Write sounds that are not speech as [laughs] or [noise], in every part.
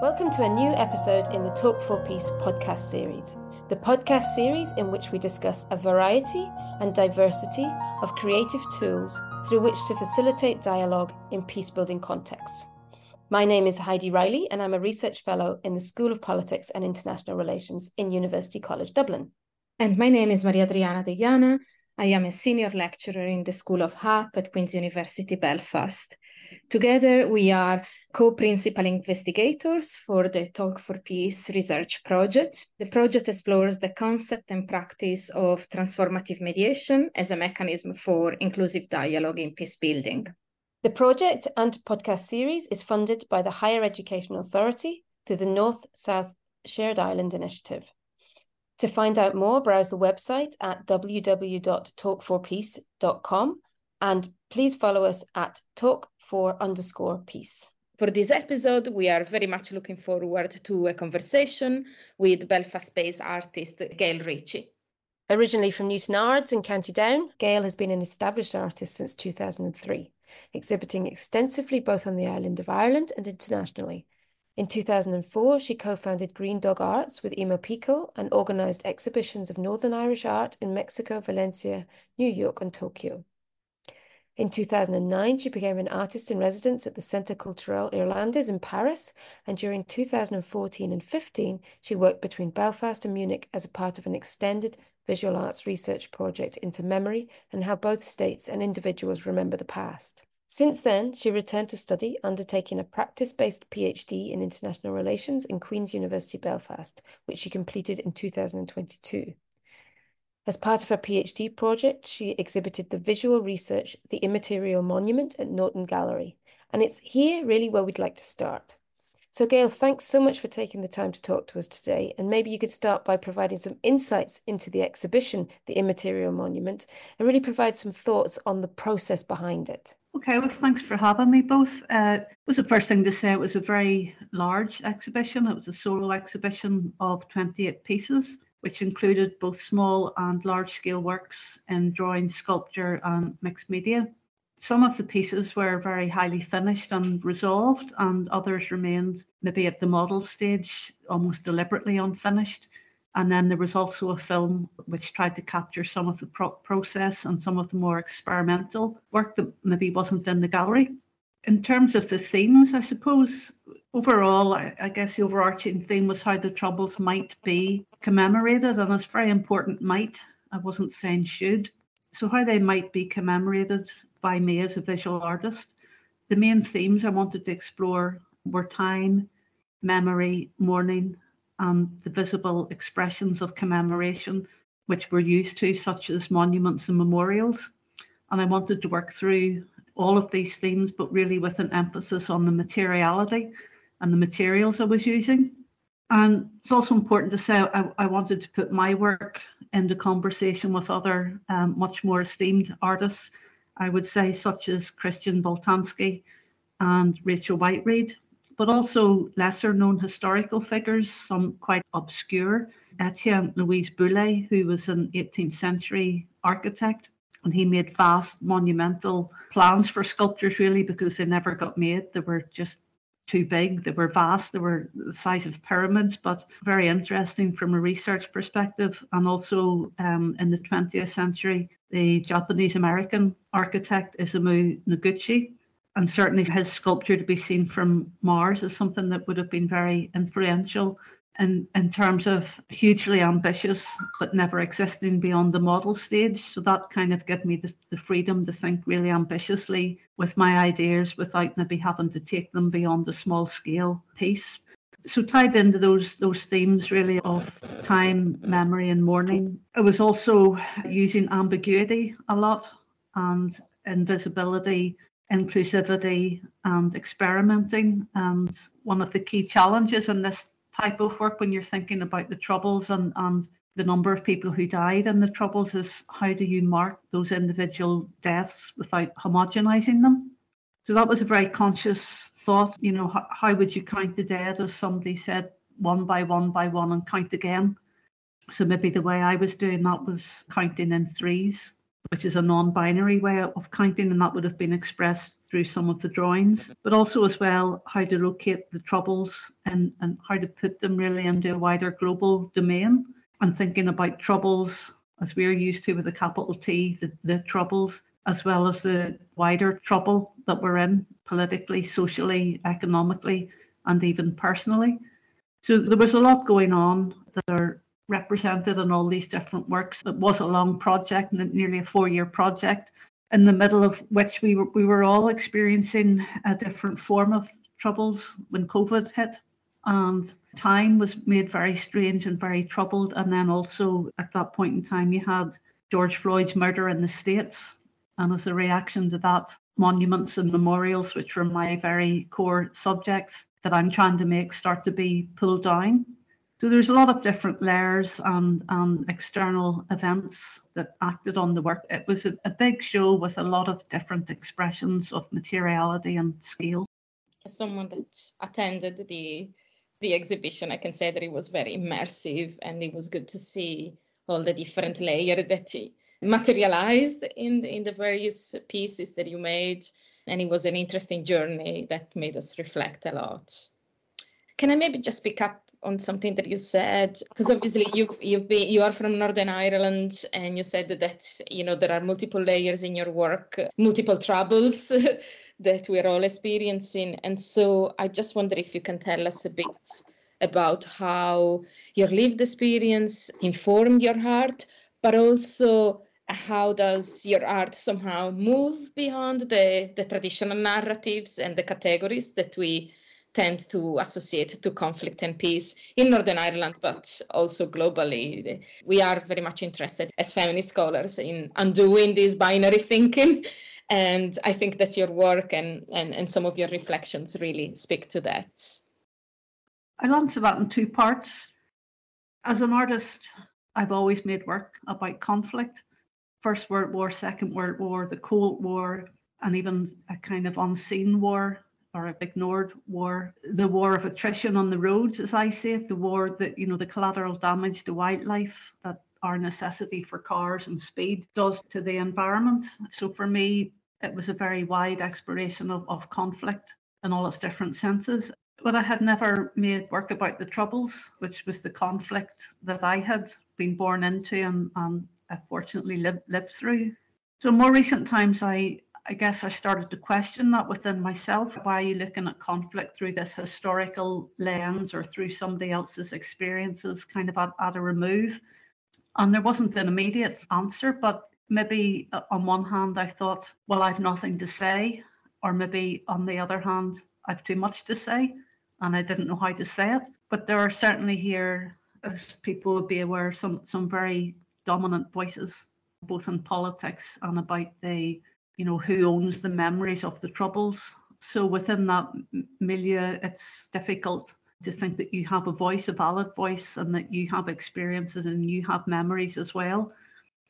Welcome to a new episode in the Talk for Peace podcast series, the podcast series in which we discuss a variety and diversity of creative tools through which to facilitate dialogue in peace building contexts. My name is Heidi Riley, and I'm a research fellow in the School of Politics and International Relations in University College Dublin. And my name is Maria Adriana Deiana. I am a senior lecturer in the School of HAP at Queen's University Belfast. Together, we are co principal investigators for the Talk for Peace research project. The project explores the concept and practice of transformative mediation as a mechanism for inclusive dialogue in peace building. The project and podcast series is funded by the Higher Education Authority through the North South Shared Island Initiative. To find out more, browse the website at www.talk4peace.com and please follow us at talk4 underscore peace. For this episode, we are very much looking forward to a conversation with Belfast based artist Gail Ritchie. Originally from Newtownards in County Down, Gail has been an established artist since 2003, exhibiting extensively both on the island of Ireland and internationally. In 2004, she co founded Green Dog Arts with Imo Pico and organized exhibitions of Northern Irish art in Mexico, Valencia, New York, and Tokyo. In 2009, she became an artist in residence at the Centre Culturel Irlandais in Paris, and during 2014 and 15, she worked between Belfast and Munich as a part of an extended visual arts research project into memory and how both states and individuals remember the past. Since then, she returned to study, undertaking a practice based PhD in international relations in Queen's University Belfast, which she completed in 2022. As part of her PhD project, she exhibited the visual research The Immaterial Monument at Naughton Gallery. And it's here really where we'd like to start. So, Gail, thanks so much for taking the time to talk to us today. And maybe you could start by providing some insights into the exhibition, The Immaterial Monument, and really provide some thoughts on the process behind it. Okay, well, thanks for having me both. Uh, it was the first thing to say it was a very large exhibition. It was a solo exhibition of 28 pieces which included both small and large scale works in drawing, sculpture, and mixed media. Some of the pieces were very highly finished and resolved, and others remained maybe at the model stage, almost deliberately unfinished. And then there was also a film which tried to capture some of the pro- process and some of the more experimental work that maybe wasn't in the gallery. In terms of the themes, I suppose overall, I, I, guess the overarching theme was how the Troubles might be commemorated, and it's very important might. I wasn't saying should. So, how they might be commemorated by me as a visual artist. The main themes I wanted to explore were time, memory, mourning, and the visible expressions of commemoration which we're used to, such as monuments and memorials. And I wanted to work through all of these themes, but really with an emphasis on the materiality and the materials I was using. And it's also important to say I, I wanted to put my work into conversation with other um, much more esteemed artists, I would say, such as Christian Boltanski and Rachel Whiteread, but also lesser known historical figures, some quite obscure. Etienne Louis Boullée, who was an 18th century architect, and he made vast monumental plans for sculptures really because they never got made. They were just too big. They were vast. They were the size of pyramids, but very interesting from a research perspective. And also um, in the 20th century, the Japanese American architect Isamu Noguchi. And certainly his sculpture to be seen from Mars is something that would have been very influential in, in terms of hugely ambitious but never existing beyond the model stage. So that kind of gave me the, the freedom to think really ambitiously with my ideas without maybe having to take them beyond a small scale piece. So tied into those those themes really of time, memory and mourning. I was also using ambiguity a lot and invisibility inclusivity and experimenting. And one of the key challenges in this type of work when you're thinking about the troubles and, and the number of people who died in the troubles is how do you mark those individual deaths without homogenizing them? So that was a very conscious thought you know how, how would you count the dead as somebody said one by one by one and count again? So maybe the way i was doing that was counting in threes which is a non binary way of counting, and that would have been expressed through some of the drawings, but also as well how to locate the troubles and, and how to put them really into a wider global domain and thinking about troubles as we're used to with a capital T, the, the troubles, as well as the wider trouble that we're in politically, socially, economically, and even personally. So there was a lot going on that are represented in all these different works. It was a long project, nearly a four-year project, in the middle of which we were, we were all experiencing a different form of troubles when COVID hit. And time was made very strange and very troubled. And then also at that point in time, you had George Floyd's murder in the States. And as a reaction to that, monuments and memorials, which were my very core subjects that I'm trying to make, start to be pulled down. So there's a lot of different layers and, and external events that acted on the work. It was a, a big show with a lot of different expressions of materiality and scale. As someone that attended the the exhibition, I can say that it was very immersive and it was good to see all the different layers that materialized in the, in the various pieces that you made. And it was an interesting journey that made us reflect a lot. Can I maybe just pick up on something that you said because obviously you've you've been you are from northern ireland and you said that you know there are multiple layers in your work multiple troubles [laughs] that we're all experiencing. And so i just wonder if you can tell us a bit about how your lived experience informed your art but also how does your art somehow move beyond the, the traditional narratives and the categories that we tend to associate to conflict and peace in Northern Ireland, but also globally. We are very much interested as feminist scholars in undoing this binary thinking. And I think that your work and, and, and some of your reflections really speak to that. I'll answer that in two parts. As an artist, I've always made work about conflict. First World War, Second World War, the Cold War, and even a kind of unseen war or have ignored war, the war of attrition on the roads, as I say it, the war that, you know, the collateral damage to wildlife that our necessity for cars and speed does to the environment. So for me, it was a very wide exploration of, of conflict in all its different senses. But I had never made work about the Troubles, which was the conflict that I had been born into and, and fortunately lived, lived through. So more recent times, I I guess I started to question that within myself. Why are you looking at conflict through this historical lens or through somebody else's experiences, kind of at, at a remove? And there wasn't an immediate answer, but maybe uh, on one hand, I thought, well, I've nothing to say. Or maybe on the other hand, I've too much to say and I didn't know how to say it. But there are certainly here, as people would be aware, some, some very dominant voices, both in politics and about the you know, who owns the memories of the troubles. So within that milieu, it's difficult to think that you have a voice, a valid voice, and that you have experiences and you have memories as well,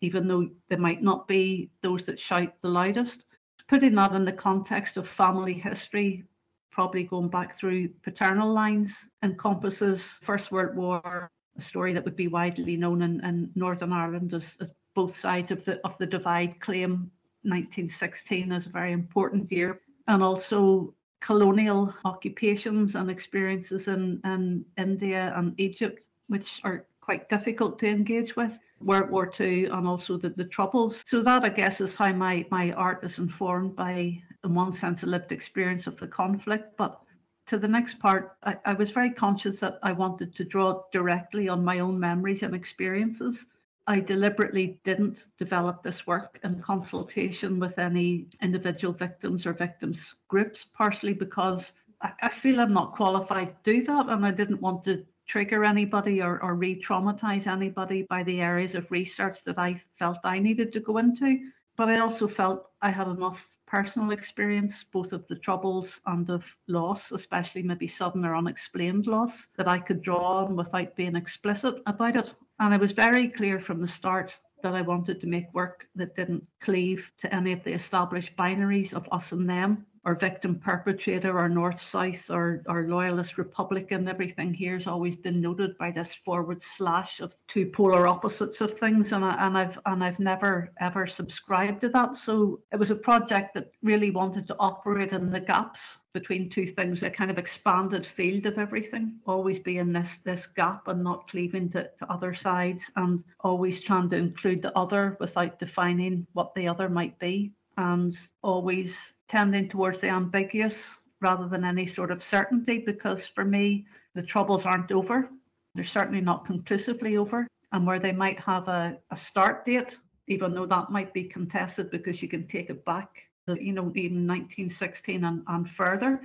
even though they might not be those that shout the loudest. Putting that in the context of family history, probably going back through paternal lines, encompasses First World War, a story that would be widely known in, in Northern Ireland as, as both sides of the of the divide claim 1916 as a very important year, and also colonial occupations and experiences in, in India and Egypt, which are quite difficult to engage with. World War II and also the, the Troubles. So that I guess is how my, my art is informed by in one sense a lived experience of the conflict. But to the next part, I, I was very conscious that I wanted to draw directly on my own memories and experiences I deliberately didn't develop this work in consultation with any individual victims or victims groups, partially because I, feel I'm not qualified to do that and I didn't want to trigger anybody or, or re traumatize anybody by the areas of research that I felt I needed to go into. But I also felt I had enough personal experience, both of the troubles and of loss, especially maybe sudden or unexplained loss, that I could draw on without being explicit about it. And I was very clear from the start that I wanted to make work that didn't cleave to any of the established binaries of us and them, or victim perpetrator or north south or, or loyalist republican everything here is always denoted by this forward slash of two polar opposites of things and, I, and i've and i've never ever subscribed to that. So it was a project that really wanted to operate in the gaps between two things a kind of expanded field of everything always be in this this gap and not cleaving to, to other sides and always trying to include the other without defining what the other might be and always tending towards the ambiguous rather than any sort of certainty because for me the troubles aren't over. They're certainly not conclusively over. And where they might have a, a start date even though that might be contested because you can take it back uh, you know even 1916 and, and further.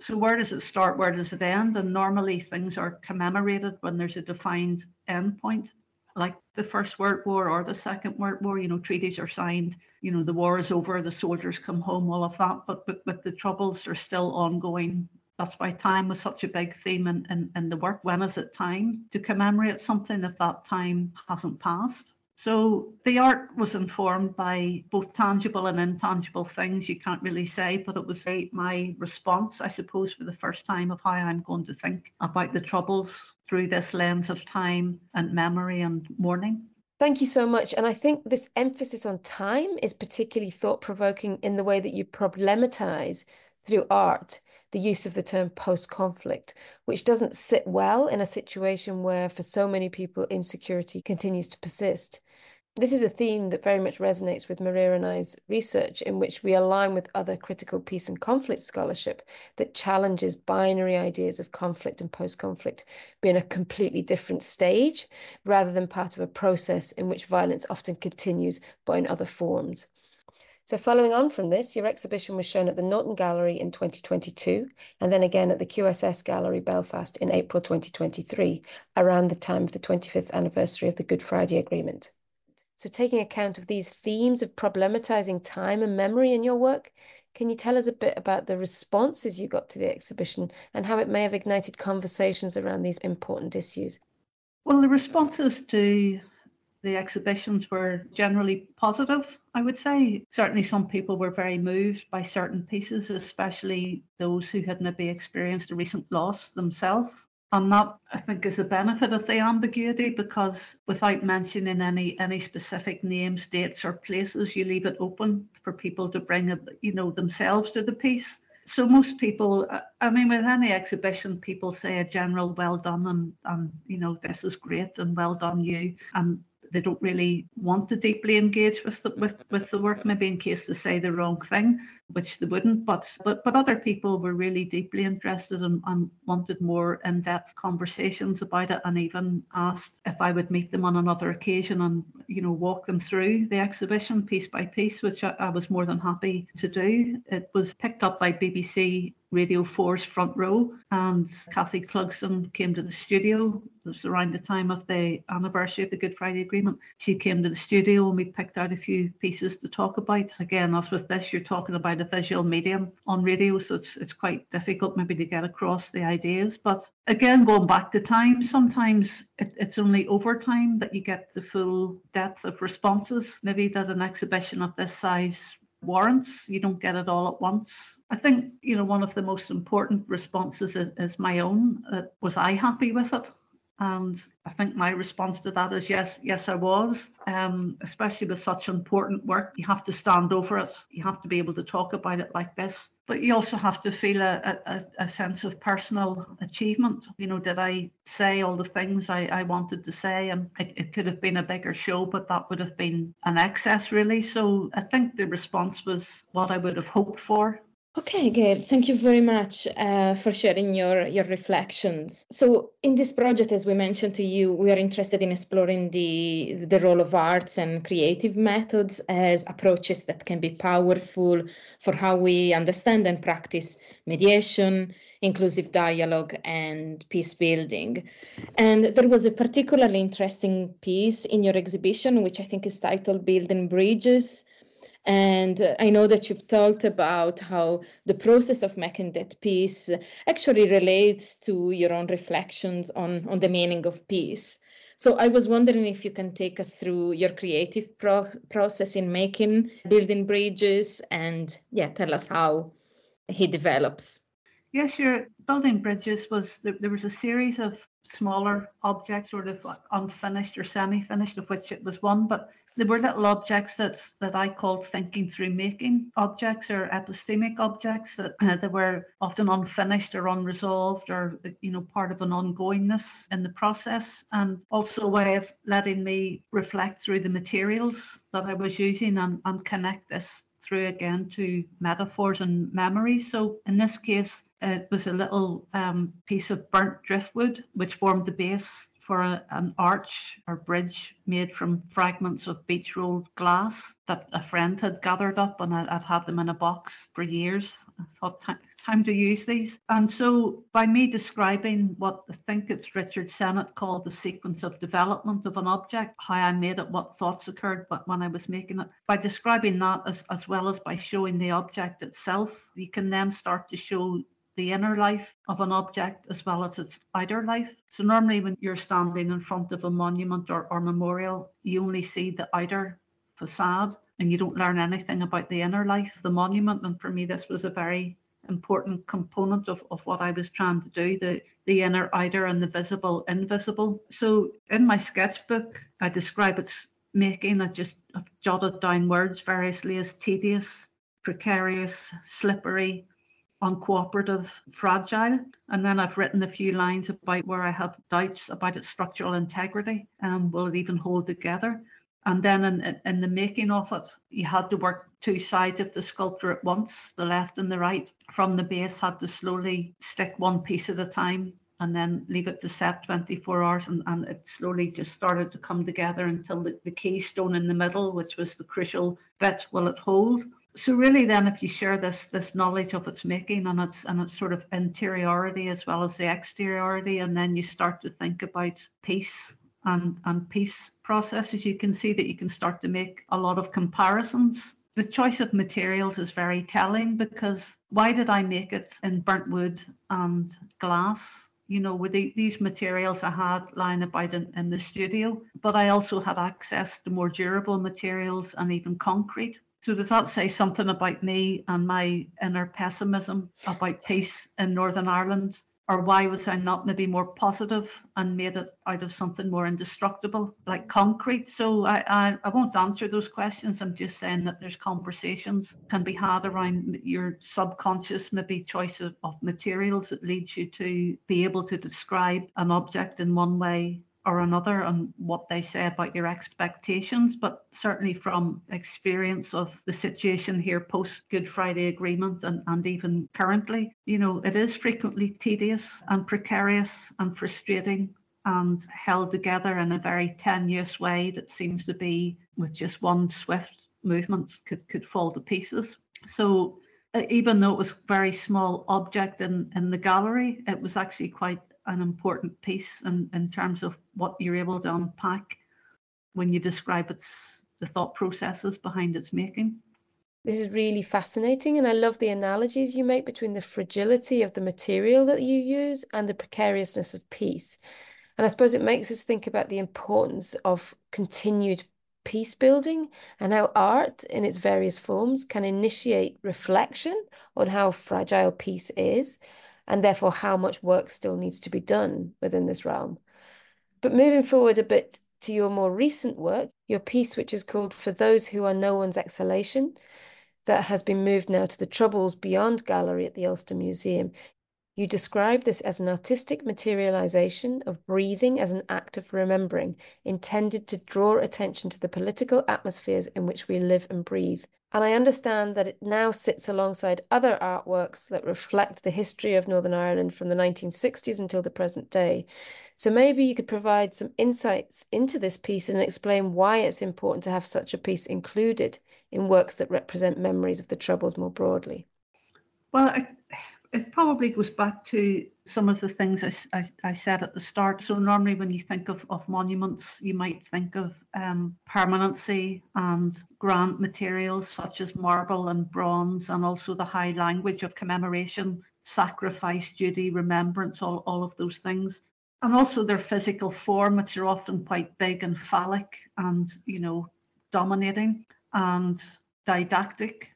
So where does it start? Where does it end? And normally things are commemorated when there's a defined endpoint like the First World War or the Second World War, you know, treaties are signed, you know, the war is over, the soldiers come home, all of that. But but, but the troubles are still ongoing. That's why time was such a big theme in, in, in the work. When is it time to commemorate something if that time hasn't passed? So the art was informed by both tangible and intangible things. You can't really say, but it was eh, my response, I suppose, for the first time of how I'm going to think about the troubles through this lens of time and memory and mourning. Thank you so much. And I think this emphasis on time is particularly thought provoking in the way that you problematize through art the use of the term post conflict, which doesn't sit well in a situation where, for so many people, insecurity continues to persist. This is a theme that very much resonates with Maria and I's research, in which we align with other critical peace and conflict scholarship that challenges binary ideas of conflict and post conflict being a completely different stage rather than part of a process in which violence often continues but in other forms. So, following on from this, your exhibition was shown at the Naughton Gallery in 2022 and then again at the QSS Gallery Belfast in April 2023, around the time of the 25th anniversary of the Good Friday Agreement. So, taking account of these themes of problematizing time and memory in your work, can you tell us a bit about the responses you got to the exhibition and how it may have ignited conversations around these important issues? Well, the responses to the exhibitions were generally positive, I would say. Certainly, some people were very moved by certain pieces, especially those who had maybe experienced a recent loss themselves. And that I think is the benefit of the ambiguity because without mentioning any any specific names, dates, or places, you leave it open for people to bring you know, themselves to the piece. So most people, I mean, with any exhibition, people say a general well done and and you know this is great and well done you, and they don't really want to deeply engage with the, with with the work, maybe in case they say the wrong thing, which they wouldn't. But but but other people were really deeply interested and, and wanted more in-depth conversations about it, and even asked if I would meet them on another occasion and you know walk them through the exhibition piece by piece, which I, I was more than happy to do. It was picked up by BBC Radio 4's front row, and Kathy Clugston came to the studio. It was around the time of the anniversary of the Good Friday Agreement. She came to the studio and we picked out a few pieces to talk about. Again, as with this, you're talking about a visual medium on radio, so it's, it's quite difficult maybe to get across the ideas. But again, going back to time, sometimes it, it's only over time that you get the full depth of responses. Maybe that an exhibition of this size warrants. You don't get it all at once. I think, you know, one of the most important responses is, is my own. Uh, was I happy with it? And I think my response to that is yes, yes, I was. Um, especially with such important work, you have to stand over it. You have to be able to talk about it like this. But you also have to feel a, a, a sense of personal achievement. You know, did I say all the things I, I wanted to say? And it, it could have been a bigger show, but that would have been an excess, really. So I think the response was what I would have hoped for Okay, Gail, thank you very much uh, for sharing your, your reflections. So, in this project, as we mentioned to you, we are interested in exploring the, the role of arts and creative methods as approaches that can be powerful for how we understand and practice mediation, inclusive dialogue, and peace building. And there was a particularly interesting piece in your exhibition, which I think is titled Building Bridges and uh, I know that you've talked about how the process of making that peace actually relates to your own reflections on, on the meaning of peace. So I was wondering if you can take us through your creative pro- process in making building bridges and yeah, tell us how. he develops. Yes, your building bridges was there, there was a series of smaller objects, sort of unfinished or semi-finished, of which it was one. But there were little objects that that I called thinking through making objects or epistemic objects that uh, that were often unfinished or unresolved or you know part of an ongoingness in the process, and also a way of letting me reflect through the materials that I was using and, and connect this through again to metaphors and memories. So in this case, it was a little um, piece of burnt driftwood which formed the base for a, an arch or bridge made from fragments of beach rolled glass that a friend had gathered up and I'd had them in a box for years. I thought time, time to use these. And so by me describing what I think it's Richard Sennett called the sequence of development of an object, how I made it, what thoughts occurred but when I was making it, by describing that as, as well as by showing the object itself, you can then start to show the inner life of an object as well as its outer life. So, normally, when you're standing in front of a monument or, or memorial, you only see the outer facade and you don't learn anything about the inner life of the monument. And for me, this was a very important component of, of what I was trying to do the, the inner, outer, and the visible, invisible. So, in my sketchbook, I describe its making. I just I've jotted down words variously as tedious, precarious, slippery, uncooperative, fragile. And then I've written a few lines about where I have doubts about its structural integrity and will it even hold together. And then in, in the making of it, you had to work two sides of the sculpture at once, the left and the right. From the base, had to slowly stick one piece at a time and then leave it to set 24 hours. And, and it slowly just started to come together until the, the keystone in the middle, which was the crucial bit, will it hold? So really then if you share this this knowledge of its making and its and its sort of interiority as well as the exteriority and then you start to think about peace and and peace processes you can see that you can start to make a lot of comparisons the choice of materials is very telling because why did i make it in burnt wood and glass you know, with the, these materials I had lying about in, in the studio, but I also had access to more durable materials and even concrete. So does that say something about me and my inner pessimism about peace in Northern Ireland? Or why was I not maybe more positive and made it out of something more indestructible, like concrete? So I, I, I won't answer those questions. I'm just saying that there's conversations can be had around your subconscious, maybe choice of, of materials that leads you to be able to describe an object in one way or another on what they say about your expectations, but certainly from experience of the situation here post Good Friday Agreement and, and even currently, you know, it is frequently tedious and precarious and frustrating and held together in a very tenuous way that seems to be with just one swift movement could, could fall to pieces. So uh, even though it was very small object in, in the gallery, it was actually quite an important piece in, in terms of what you're able to unpack when you describe its the thought processes behind its making. This is really fascinating, and I love the analogies you make between the fragility of the material that you use and the precariousness of peace. And I suppose it makes us think about the importance of continued peace building and how art in its various forms can initiate reflection on how fragile peace is and therefore how much work still needs to be done within this realm. But moving forward a bit to your more recent work, your piece, which is called For Those Who Are No One's Exhalation, that has been moved now to the Troubles Beyond Gallery at the Ulster Museum. You describe this as an artistic materialization of breathing as an act of remembering, intended to draw attention to the political atmospheres in which we live and breathe. And I understand that it now sits alongside other artworks that reflect the history of Northern Ireland from the 1960s until the present day. So maybe you could provide some insights into this piece and explain why it's important to have such a piece included in works that represent memories of the Troubles more broadly. Well, I, it probably goes back to some of the things I, I, I, said at the start. So normally when you think of, of monuments, you might think of um, permanency and grand materials such as marble and bronze, and also the high language of commemoration, sacrifice, duty, remembrance, all, all of those things. And also their physical form, which are often quite big and phallic and, you know, dominating and didactic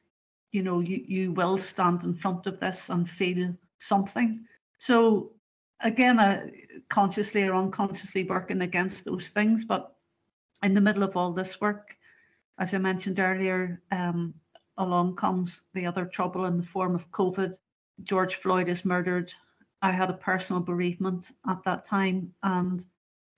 you know, you, you will stand in front of this and feel something. So again, uh, consciously or unconsciously working against those things. But in the middle of all this work, as I mentioned earlier, um, along comes the other trouble in the form of COVID. George Floyd is murdered. I had a personal bereavement at that time, and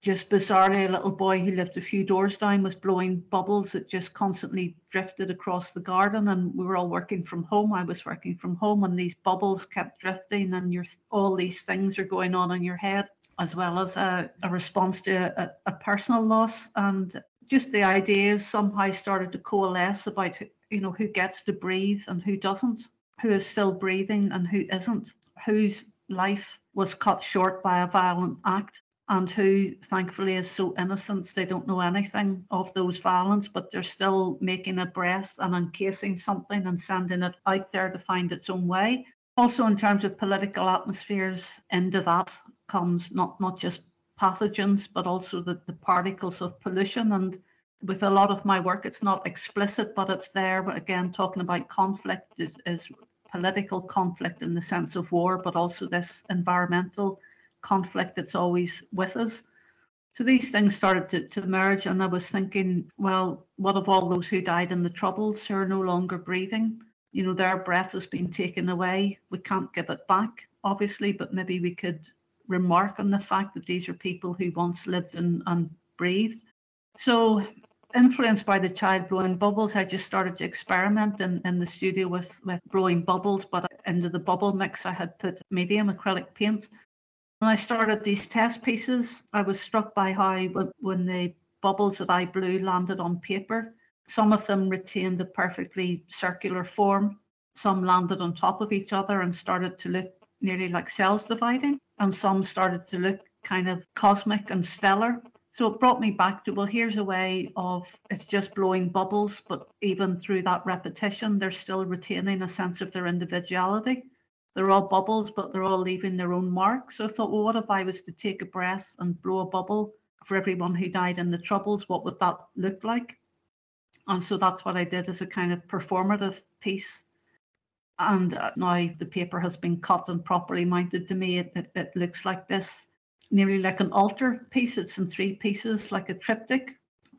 just bizarrely, a little boy who lived a few doors down was blowing bubbles that just constantly drifted across the garden. And we were all working from home. I was working from home, and these bubbles kept drifting, and your all these things are going on in your head, as well as a, a response to a, a, personal loss. And just the ideas somehow started to coalesce about you know who gets to breathe and who doesn't, who is still breathing and who isn't, whose life was cut short by a violent act and who thankfully is so innocent they don't know anything of those violence but they're still making a breath and encasing something and sending it out there to find its own way. Also in terms of political atmospheres into that comes not not just pathogens but also the, the particles of pollution. And with a lot of my work it's not explicit but it's there. But again talking about conflict is, is political conflict in the sense of war but also this environmental conflict that's always with us. So these things started to, to and I was thinking, well, what of all those who died in the Troubles who are no longer breathing? You know, their breath has been taken away. We can't give it back, obviously, but maybe we could remark on the fact that these are people who once lived and, and breathed. So, influenced by the child blowing bubbles, I just started to experiment in, in the studio with, with blowing bubbles, but into the bubble mix, I had put medium acrylic paint when I started these test pieces, I was struck by how when the bubbles that I blew landed on paper, some of them retained a perfectly circular form. Some landed on top of each other and started to look nearly like cells dividing, and some started to look kind of cosmic and stellar. So it brought me back to well, here's a way of it's just blowing bubbles, but even through that repetition, they're still retaining a sense of their individuality they're all bubbles, but they're all leaving their own mark. So I thought, well, what if I was to take a breath and blow a bubble for everyone who died in the Troubles? What would that look like? And so that's what I did as a kind of performative piece. And uh, now the paper has been cut and properly mounted to me. It, it, it looks like this, nearly like an altar piece. It's in three pieces, like a triptych.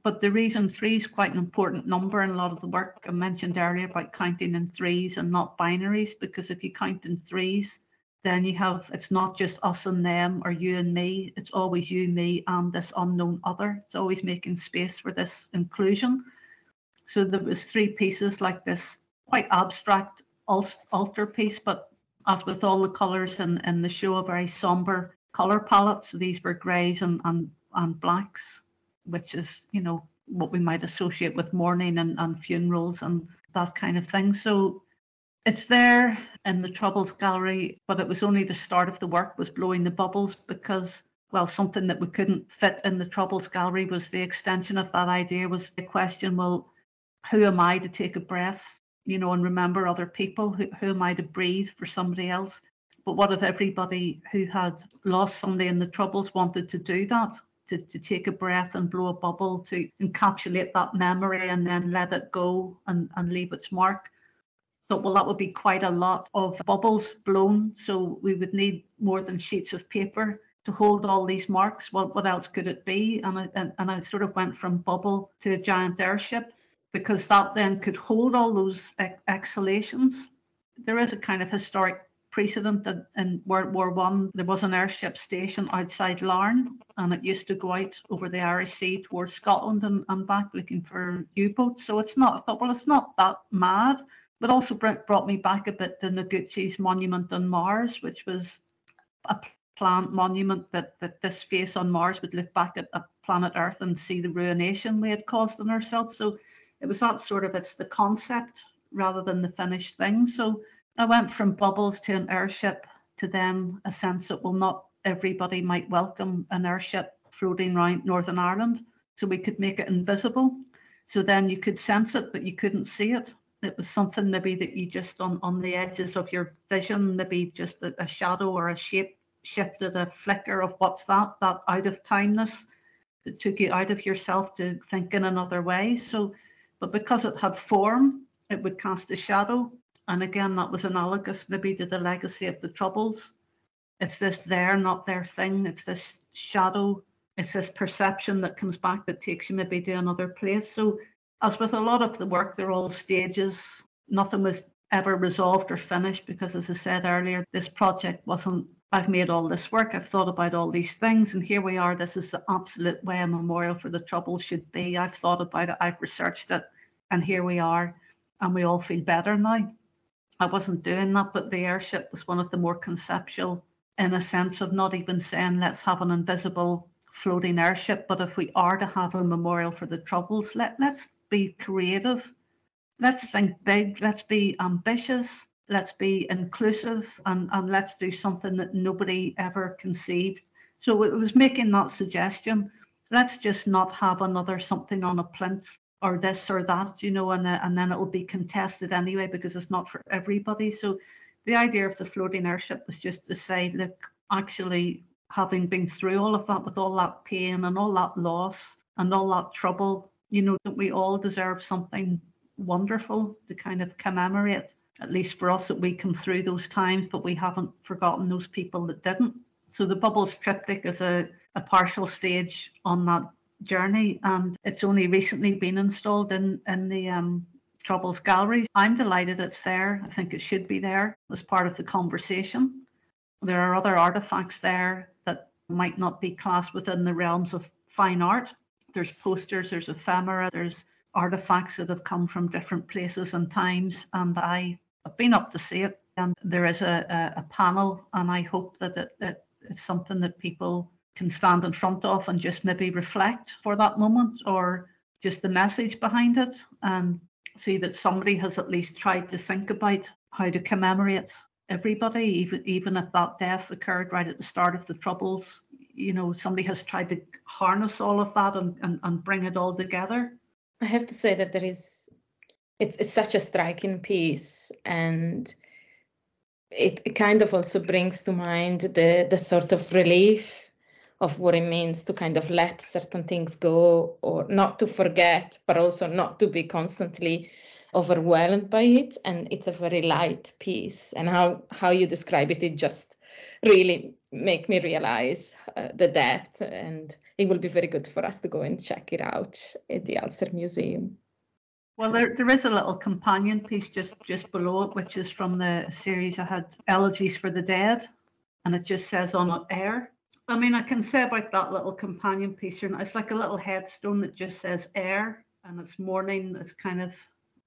But the reason three is quite an important number in a lot of the work I mentioned earlier about counting in threes and not binaries, because if you count in threes, then you have it's not just us and them or you and me, it's always you, me, and this unknown other. It's always making space for this inclusion. So there was three pieces like this quite abstract altar piece, but as with all the colours in, in the show, a very somber colour palette. So these were greys and, and, and blacks which is, you know, what we might associate with mourning and, and funerals and that kind of thing. So it's there in the Troubles Gallery, but it was only the start of the work was blowing the bubbles because well, something that we couldn't fit in the Troubles Gallery was the extension of that idea was the question, well, who am I to take a breath, you know, and remember other people? Who, who am I to breathe for somebody else? But what if everybody who had lost somebody in the Troubles wanted to do that? To, to take a breath and blow a bubble to encapsulate that memory and then let it go and, and leave its mark. Thought, well, that would be quite a lot of bubbles blown. So we would need more than sheets of paper to hold all these marks. What, what else could it be? And I, and, and I sort of went from bubble to a giant airship because that then could hold all those exhalations. There is a kind of historic precedent in World War One. There was an airship station outside Larne, and it used to go out over the Irish Sea towards Scotland and, and back looking for U-boats. So it's not. I thought, well, it's not that mad. But also brought me back a bit to Noguchi's monument on Mars, which was a plant monument that, that this face on Mars would look back at, at planet Earth and see the ruination we had caused on ourselves. So it was that sort of it's the concept rather than the finished thing. So I went from bubbles to an airship to then a sense that well, not everybody might welcome an airship floating around Northern Ireland. So we could make it invisible. So then you could sense it, but you couldn't see it. It was something maybe that you just on, on the edges of your vision, maybe just a, a shadow or a shape shifted a flicker of what's that, that out of timeness that took you out of yourself to think in another way. So, but because it had form, it would cast a shadow And again, that was analogous maybe to the legacy of the Troubles. It's this there, not their thing. It's this shadow. It's this perception that comes back that takes you maybe to another place. So, as with a lot of the work, they're all stages. Nothing was ever resolved or finished because, as I said earlier, this project wasn't. I've made all this work, I've thought about all these things, and here we are. This is the absolute way a memorial for the Troubles should be. I've thought about it, I've researched it, and here we are, and we all feel better now. I wasn't doing that, but the airship was one of the more conceptual in a sense of not even saying let's have an invisible floating airship, but if we are to have a memorial for the troubles, let, let's be creative. Let's think big, let's be ambitious, let's be inclusive, and, and let's do something that nobody ever conceived. So it was making that suggestion. Let's just not have another something on a plinth or this or that, you know, and, uh, and then it will be contested anyway because it's not for everybody. So the idea of the floating airship was just to say, look, actually, having been through all of that with all that pain and all that loss and all that trouble, you know, that we all deserve something wonderful to kind of commemorate, at least for us that we come through those times, but we haven't forgotten those people that didn't. So the Bubbles triptych is a, a partial stage on that journey, and it's only recently been installed in in the um, Troubles Gallery. I'm delighted it's there. I think it should be there as part of the conversation. There are other artifacts there that might not be classed within the realms of fine art. There's posters, there's ephemera, there's artifacts that have come from different places and times, and I have been up to see it. And there is a, a, a panel, and I hope that it, it, it's something that people can stand in front of and just maybe reflect for that moment or just the message behind it and see that somebody has at least tried to think about how to commemorate everybody, even even if that death occurred right at the start of the troubles. You know, somebody has tried to harness all of that and, and, and bring it all together. I have to say that there is it's it's such a striking piece and it, kind of also brings to mind the the sort of relief of what it means to kind of let certain things go or not to forget, but also not to be constantly overwhelmed by it. And it's a very light piece. And how, how you describe it, it just really make me realize uh, the depth. And it will be very good for us to go and check it out at the Ulster Museum. Well, there, there is a little companion piece just, just below it, which is from the series I had, Elegies for the Dead. And it just says on air. I mean, I can say about that little companion piece here, it's like a little headstone that just says air and it's mourning. It's kind of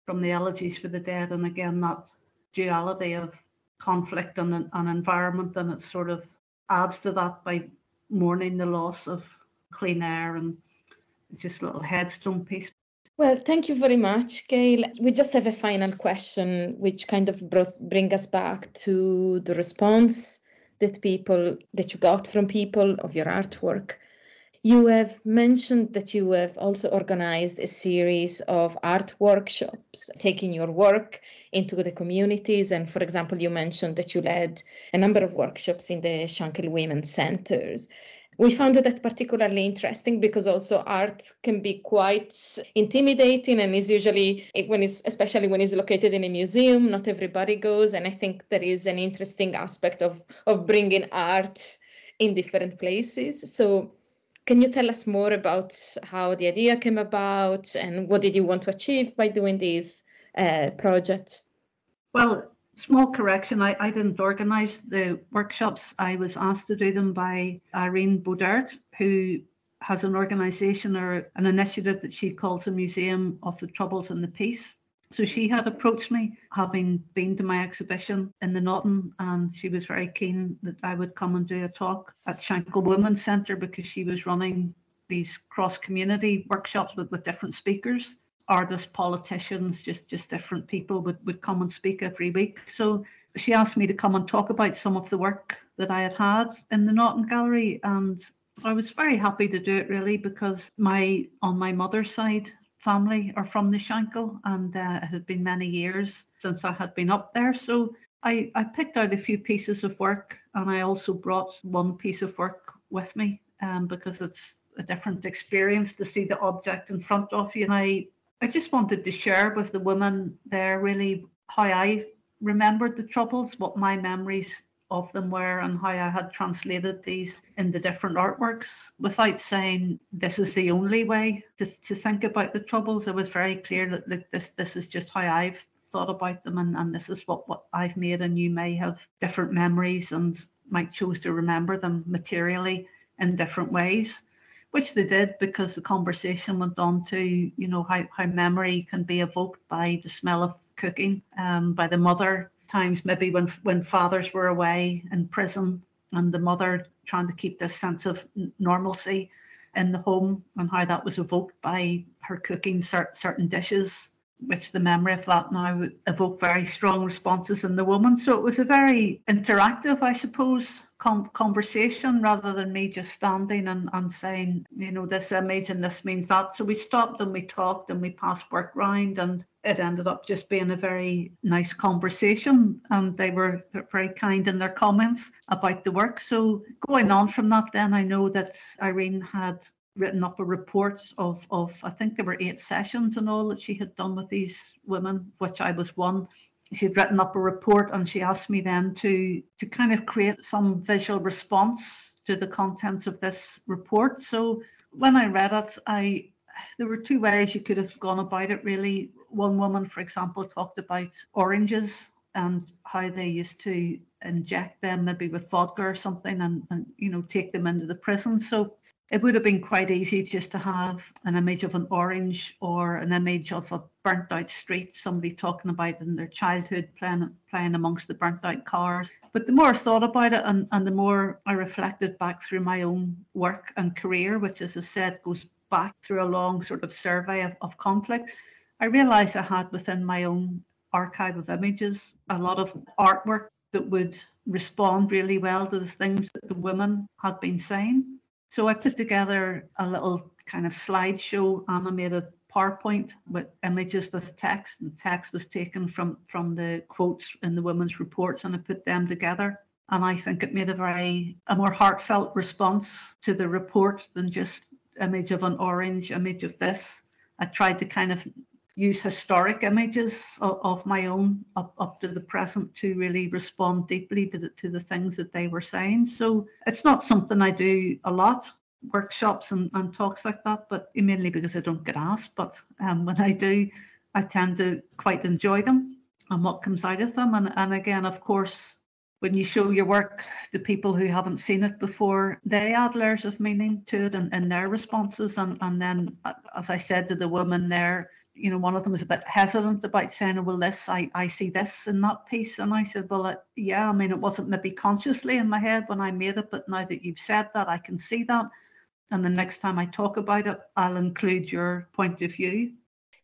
from the elegies for the dead. And again, that duality of conflict and an environment, and it sort of adds to that by mourning the loss of clean air. And it's just a little headstone piece. Well, thank you very much, Gail. We just have a final question, which kind of brought, bring us back to the response that people that you got from people of your artwork. You have mentioned that you have also organized a series of art workshops, taking your work into the communities. And for example, you mentioned that you led a number of workshops in the Shankill Women's Centers we found that particularly interesting because also art can be quite intimidating and is usually when it's especially when it's located in a museum not everybody goes. And i think there is an interesting aspect of of bringing art in different places. So can you tell us more about how the idea came about and what did you want to achieve by doing these uh, projects well small correction I, I didn't organize the workshops. I was asked to do them by irene Baudert, who has an organization or an initiative that she calls a museum of the troubles and the peace. So she had approached me having been to my exhibition in the Naughton and she was very keen that I would come and do a talk at Shankill Women's Centre because she was running these cross community workshops with, with different speakers artists, politicians, just just different people would, would come and speak every week. So she asked me to come and talk about some of the work that I had had in the Naughton Gallery, and I was very happy to do it really because my on my mother's side family are from the Shankill, and uh, it had been many years since I had been up there. So I, I picked out a few pieces of work, and I also brought one piece of work with me um, because it's a different experience to see the object in front of you. And I I just wanted to share with the women there really how I remembered the troubles, what my memories of them were, and how I had translated these into different artworks without saying this is the only way to, to think about the troubles. It was very clear that look, this this is just how I've thought about them and, and this is what, what I've made and you may have different memories and might choose to remember them materially in different ways which they did because the conversation went on to, you know, how, how memory can be evoked by the smell of cooking, um, by the mother, times maybe when when fathers were away in prison and the mother trying to keep this sense of normalcy in the home and how that was evoked by her cooking cert- certain dishes which the memory of that now would evoke very strong responses in the woman. So it was a very interactive, I suppose, com- conversation rather than me just standing and, and saying, you know, this image and this means that. So we stopped and we talked and we passed work round and it ended up just being a very nice conversation and they were very kind in their comments about the work. So going on from that then I know that Irene had written up a report of, of I think there were eight sessions and all that she had done with these women, which I was one. She had written up a report and she asked me then to to kind of create some visual response to the contents of this report. So when I read it, I there were two ways you could have gone about it really. One woman, for example, talked about oranges and how they used to inject them maybe with vodka or something and, and you know take them into the prison. So it would have been quite easy just to have an image of an orange or an image of a burnt out street, somebody talking about in their childhood playing playing amongst the burnt out cars. But the more I thought about it and, and the more I reflected back through my own work and career, which as I said goes back through a long sort of survey of, of conflict, I realised I had within my own archive of images a lot of artwork that would respond really well to the things that the women had been saying. So I put together a little kind of slideshow animated PowerPoint with images with text, and text was taken from from the quotes in the women's reports, and I put them together. And I think it made a very a more heartfelt response to the report than just image of an orange, image of this. I tried to kind of use historic images of, of my own up, up to the present to really respond deeply to the, to the things that they were saying. So it's not something I do a lot, workshops and, and talks like that, but mainly because I don't get asked. But um, when I do, I tend to quite enjoy them and what comes out of them. And, and again, of course, when you show your work to people who haven't seen it before, they add layers of meaning to it and, and their responses. And, and then, uh, as I said to the woman there, you know, one of them was a bit hesitant about saying, oh, well, this, I, I see this in that piece. And I said, well, it, yeah, I mean, it wasn't maybe consciously in my head when I made it, but now that you've said that, I can see that. And the next time I talk about it, I'll include your point of view.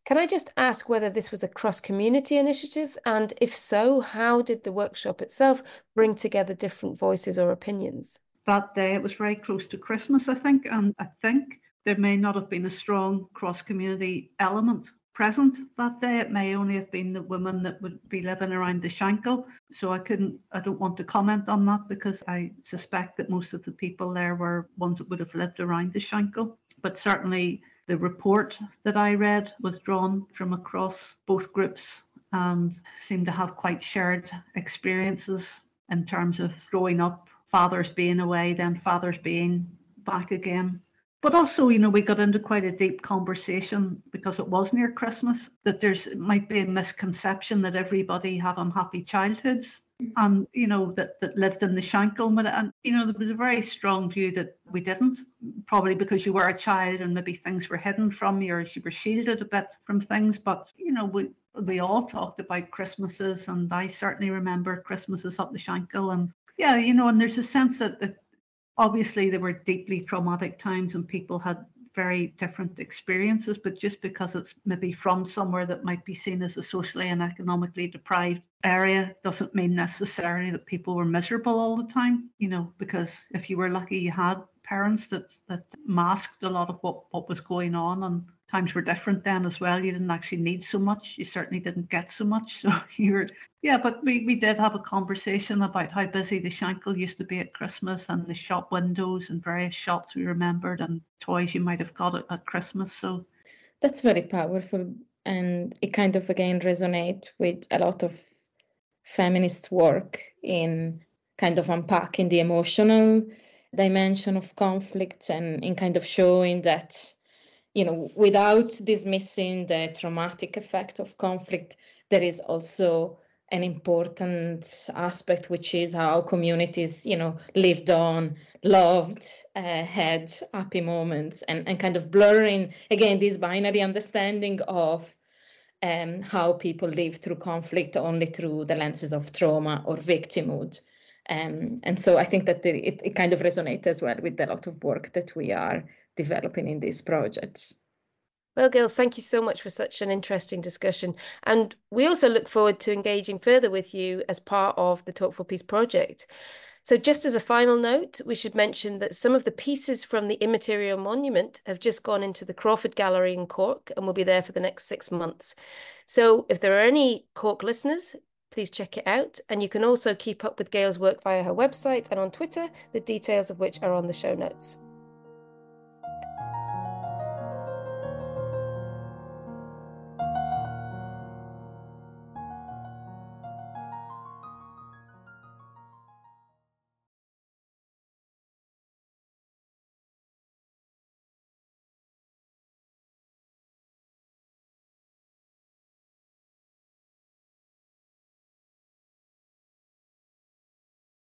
Can I just ask whether this was a cross community initiative? And if so, how did the workshop itself bring together different voices or opinions? That day, it was very close to Christmas, I think. And I think there may not have been a strong cross community element present that day. It may only have been the women that would be living around the Shankill. So I couldn't, I don't want to comment on that because I suspect that most of the people there were ones that would have lived around the Shankill. But certainly the report that I read was drawn from across both groups and seemed to have quite shared experiences in terms of growing up, fathers being away, then fathers being back again but also, you know, we got into quite a deep conversation because it was near Christmas that there's might be a misconception that everybody had unhappy childhoods and you know that that lived in the Shankill and you know there was a very strong view that we didn't probably because you were a child and maybe things were hidden from you or you were shielded a bit from things. But you know we we all talked about Christmases and I certainly remember Christmases up the Shankill and yeah you know and there's a sense that, that obviously there were deeply traumatic times and people had very different experiences, but just because it's maybe from somewhere that might be seen as a socially and economically deprived area doesn't mean necessarily that people were miserable all the time, you know, because if you were lucky you had parents that that masked a lot of what, what was going on and times were different then as well. You didn't actually need so much. You certainly didn't get so much. [laughs] So you were, yeah, but we, we did have a conversation about how busy the Shankill used to be at Christmas and the shop windows and various shops we remembered and toys you might have got at, at Christmas. So that's very powerful and it kind of again resonate with a lot of feminist work in kind of unpacking the emotional dimension of conflict and in kind of showing that you know without dismissing the traumatic effect of conflict there is also an important aspect which is how communities you know lived on loved uh, had happy moments and, and kind of blurring again this binary understanding of um, how people live through conflict only through the lenses of trauma or victimhood. Um, and so I think that the, it, it kind of resonates as well with a lot of work that we are developing in these projects. Well, Gail, thank you so much for such an interesting discussion. And we also look forward to engaging further with you as part of the Talk for Peace project. So, just as a final note, we should mention that some of the pieces from the Immaterial Monument have just gone into the Crawford Gallery in Cork and will be there for the next six months. So, if there are any Cork listeners please check it out. And you can also keep up with Gail's work via her website and on Twitter, the details of which are on the show notes.